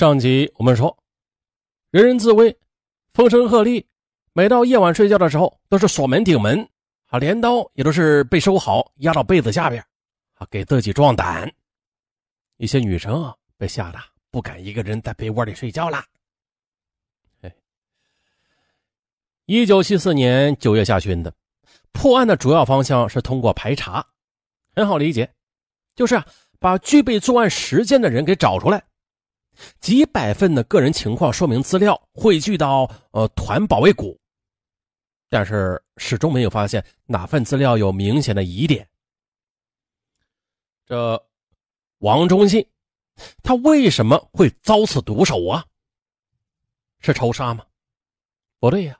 上集我们说，人人自危，风声鹤唳，每到夜晚睡觉的时候，都是锁门顶门，啊，镰刀也都是被收好，压到被子下边，啊，给自己壮胆。一些女生啊，被吓得不敢一个人在被窝里睡觉了。一九七四年九月下旬的，破案的主要方向是通过排查，很好理解，就是，把具备作案时间的人给找出来。几百份的个人情况说明资料汇聚到呃团保卫股，但是始终没有发现哪份资料有明显的疑点。这王忠信，他为什么会遭此毒手啊？是仇杀吗？不对呀，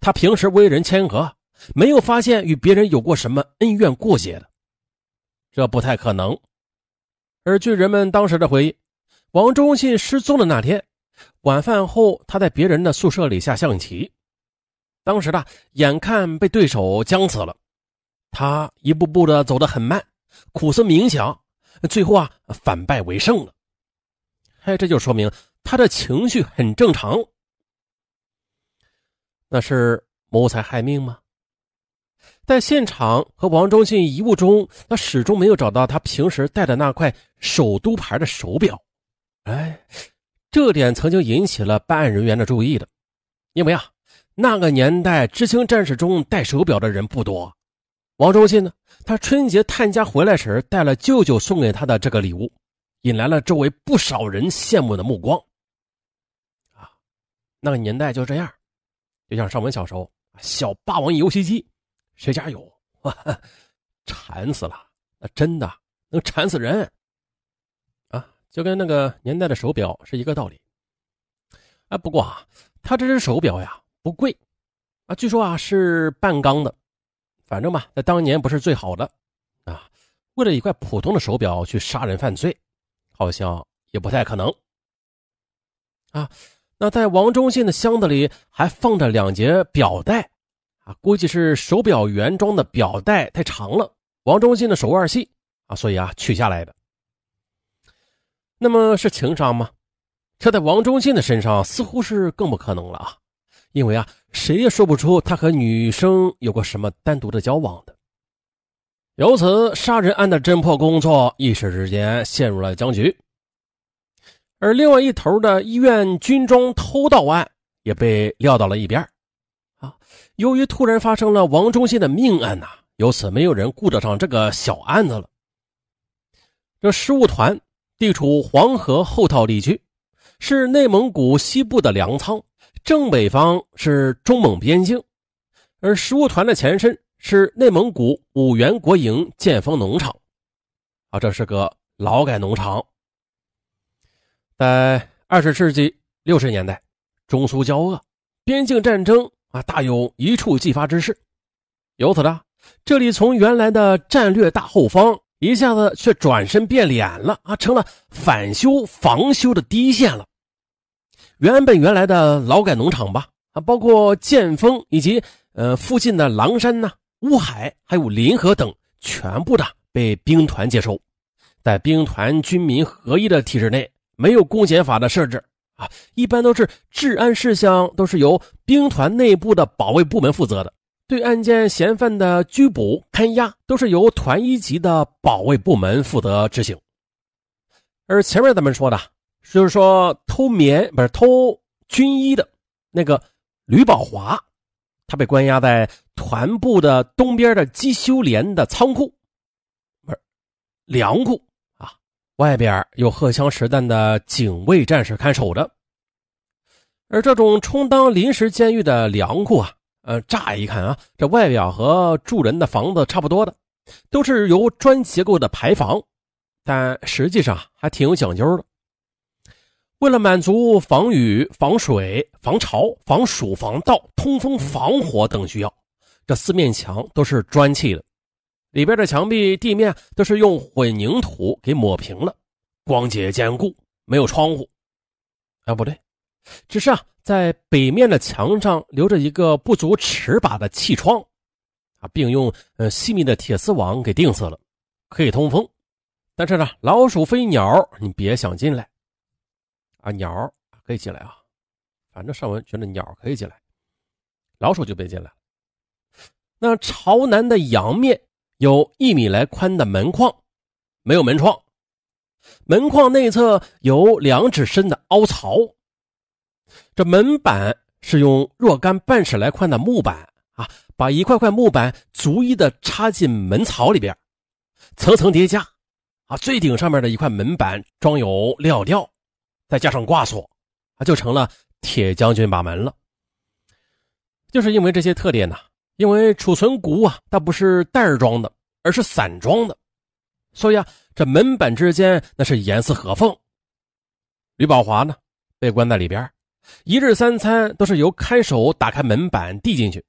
他平时为人谦和，没有发现与别人有过什么恩怨过节的，这不太可能。而据人们当时的回忆。王忠信失踪的那天晚饭后，他在别人的宿舍里下象棋。当时呢，眼看被对手僵死了，他一步步的走得很慢，苦思冥想，最后啊，反败为胜了。哎，这就说明他的情绪很正常。那是谋财害命吗？在现场和王忠信遗物中，他始终没有找到他平时戴的那块首都牌的手表。哎，这点曾经引起了办案人员的注意的，因为啊，那个年代知青战士中戴手表的人不多。王忠信呢，他春节探家回来时带了舅舅送给他的这个礼物，引来了周围不少人羡慕的目光。啊，那个年代就这样，就像上文小时候，小霸王游戏机，谁家有？馋死了，那真的能馋死人。就跟那个年代的手表是一个道理，啊，不过啊，他这只手表呀不贵，啊，据说啊是半钢的，反正吧，在当年不是最好的，啊，为了一块普通的手表去杀人犯罪，好像也不太可能，啊，那在王忠信的箱子里还放着两节表带，啊，估计是手表原装的表带太长了，王忠信的手腕细。啊，所以啊取下来的。那么是情商吗？这在王忠信的身上似乎是更不可能了啊！因为啊，谁也说不出他和女生有过什么单独的交往的。由此，杀人案的侦破工作一时之间陷入了僵局。而另外一头的医院军装偷盗案也被撂到了一边啊，由于突然发生了王忠信的命案呐，由此没有人顾得上这个小案子了。这失物团。地处黄河后套地区，是内蒙古西部的粮仓，正北方是中蒙边境，而食物团的前身是内蒙古五原国营建丰农场，啊，这是个劳改农场。在二十世纪六十年代，中苏交恶，边境战争啊，大有一触即发之势，由此呢，这里从原来的战略大后方。一下子却转身变脸了啊，成了反修防修的第一线了。原本原来的劳改农场吧，啊，包括建丰以及呃附近的狼山呐、乌海还有临河等，全部的被兵团接收。在兵团军民合一的体制内，没有公检法的设置啊，一般都是治安事项都是由兵团内部的保卫部门负责的。对案件嫌犯的拘捕、看押，都是由团一级的保卫部门负责执行。而前面咱们说的，就是说偷棉不是偷军衣的那个吕宝华，他被关押在团部的东边的机修连的仓库，不是粮库啊，外边有荷枪实弹的警卫战士看守着。而这种充当临时监狱的粮库啊。呃，乍一看啊，这外表和住人的房子差不多的，都是由砖结构的排房，但实际上还挺有讲究的。为了满足防雨、防水、防潮、防暑、防盗、通风、防火等需要，这四面墙都是砖砌的，里边的墙壁、地面都是用混凝土给抹平了，光洁坚固，没有窗户。啊，不对，只是啊。在北面的墙上留着一个不足尺把的气窗，啊，并用呃细密的铁丝网给钉死了，可以通风。但是呢，老鼠、飞鸟你别想进来。啊，鸟可以进来啊，反正上文觉得鸟可以进来，老鼠就别进来了。那朝南的阳面有一米来宽的门框，没有门窗。门框内侧有两指深的凹槽。这门板是用若干半尺来宽的木板啊，把一块块木板逐一的插进门槽里边，层层叠加啊。最顶上面的一块门板装有料吊，再加上挂锁啊，就成了铁将军把门了。就是因为这些特点呢。因为储存谷啊，它不是袋装的，而是散装的，所以啊，这门板之间那是严丝合缝。吕宝华呢，被关在里边，一日三餐都是由看守打开门板递进去，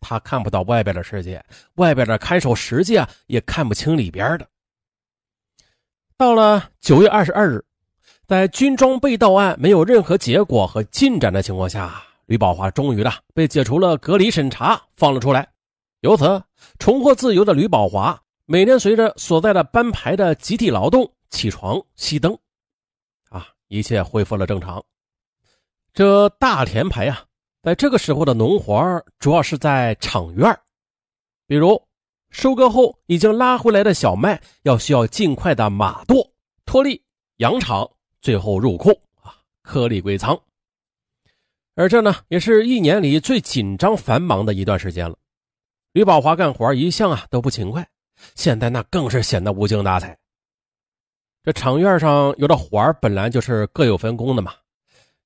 他看不到外边的世界，外边的看守实际啊也看不清里边的。到了九月二十二日，在军装被盗案没有任何结果和进展的情况下。吕宝华终于的被解除了隔离审查，放了出来。由此重获自由的吕宝华，每天随着所在的班排的集体劳动起床熄灯，啊，一切恢复了正常。这大田排啊，在这个时候的农活主要是在场院比如收割后已经拉回来的小麦，要需要尽快的码垛、脱粒、扬场，最后入库啊，颗粒归仓。而这呢，也是一年里最紧张繁忙的一段时间了。吕宝华干活一向啊都不勤快，现在那更是显得无精打采。这场院上有的活本来就是各有分工的嘛，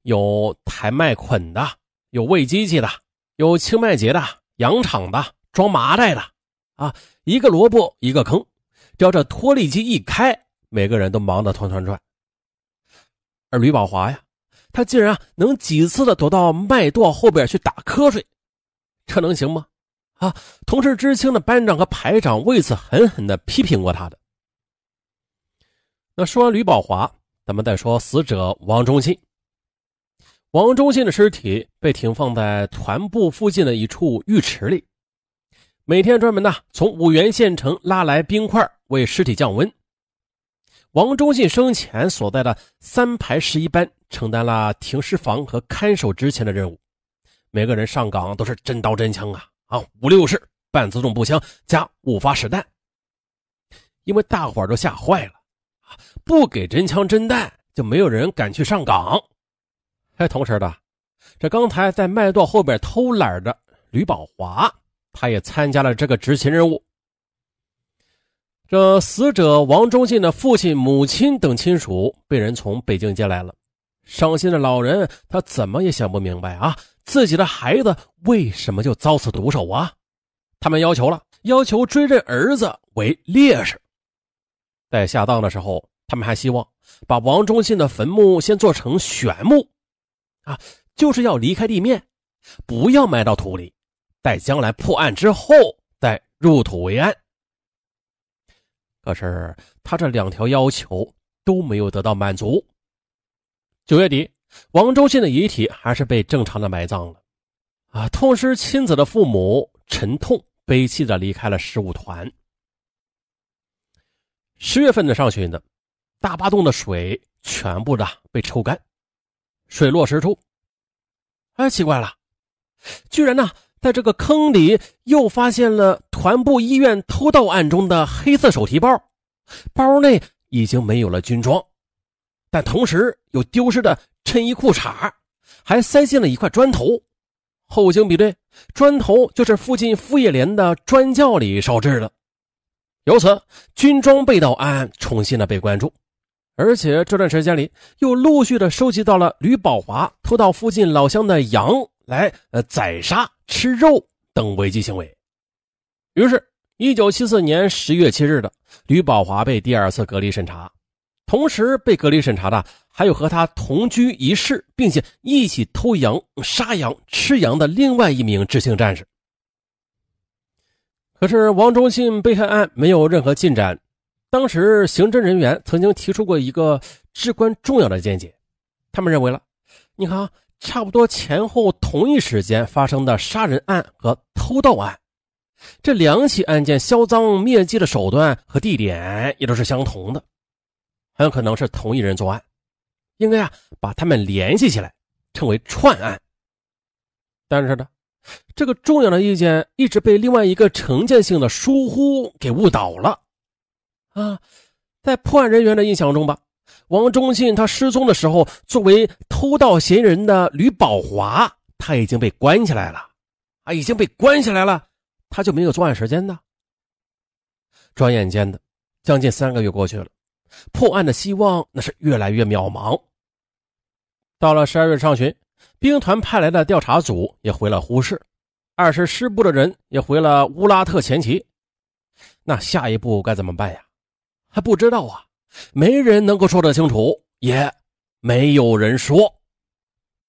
有抬麦捆的，有喂机器的，有清麦秸的，养场的，装麻袋的，啊，一个萝卜一个坑，只要这脱粒机一开，每个人都忙得团团转。而吕宝华呀。他竟然能几次的躲到麦垛后边去打瞌睡，这能行吗？啊！同事知青的班长和排长为此狠狠的批评过他的。那说完吕宝华，咱们再说死者王忠信。王忠信的尸体被停放在团部附近的一处浴池里，每天专门呢从五原县城拉来冰块为尸体降温。王忠信生前所在的三排十一班承担了停尸房和看守值勤的任务，每个人上岗都是真刀真枪啊啊，五六式半自动步枪加五发实弹。因为大伙都吓坏了啊，不给真枪真弹，就没有人敢去上岗。哎，同时的，这刚才在麦垛后边偷懒的吕宝华，他也参加了这个执勤任务。这死者王忠信的父亲、母亲等亲属被人从北京接来了，伤心的老人他怎么也想不明白啊，自己的孩子为什么就遭此毒手啊？他们要求了，要求追认儿子为烈士。在下葬的时候，他们还希望把王忠信的坟墓先做成悬墓，啊，就是要离开地面，不要埋到土里，待将来破案之后再入土为安。可是他这两条要求都没有得到满足。九月底，王忠信的遗体还是被正常的埋葬了。啊，痛失亲子的父母沉痛悲泣的离开了事务团。十月份的上旬呢，大坝洞的水全部的被抽干，水落石出。哎，奇怪了，居然呢！在这个坑里又发现了团部医院偷盗案中的黑色手提包，包内已经没有了军装，但同时有丢失的衬衣裤衩，还塞进了一块砖头。后经比对，砖头就是附近副业连的砖窖里烧制的。由此，军装被盗案重新的被关注，而且这段时间里又陆续的收集到了吕宝华偷盗附近老乡的羊来呃宰杀。吃肉等违纪行为，于是，一九七四年十月七日的吕宝华被第二次隔离审查，同时被隔离审查的还有和他同居一室，并且一起偷羊、杀羊、吃羊的另外一名知青战士。可是，王忠信被害案没有任何进展。当时，刑侦人员曾经提出过一个至关重要的见解，他们认为了，你看。差不多前后同一时间发生的杀人案和偷盗案，这两起案件销赃灭迹的手段和地点也都是相同的，很有可能是同一人作案。应该啊把他们联系起来，称为串案。但是呢，这个重要的意见一直被另外一个成见性的疏忽给误导了。啊，在破案人员的印象中吧，王忠信他失踪的时候，作为偷盗嫌疑人的吕宝华，他已经被关起来了，啊，已经被关起来了，他就没有作案时间呢。转眼间的，将近三个月过去了，破案的希望那是越来越渺茫。到了十二月上旬，兵团派来的调查组也回了呼市，二十师部的人也回了乌拉特前旗。那下一步该怎么办呀？还不知道啊，没人能够说得清楚，也没有人说。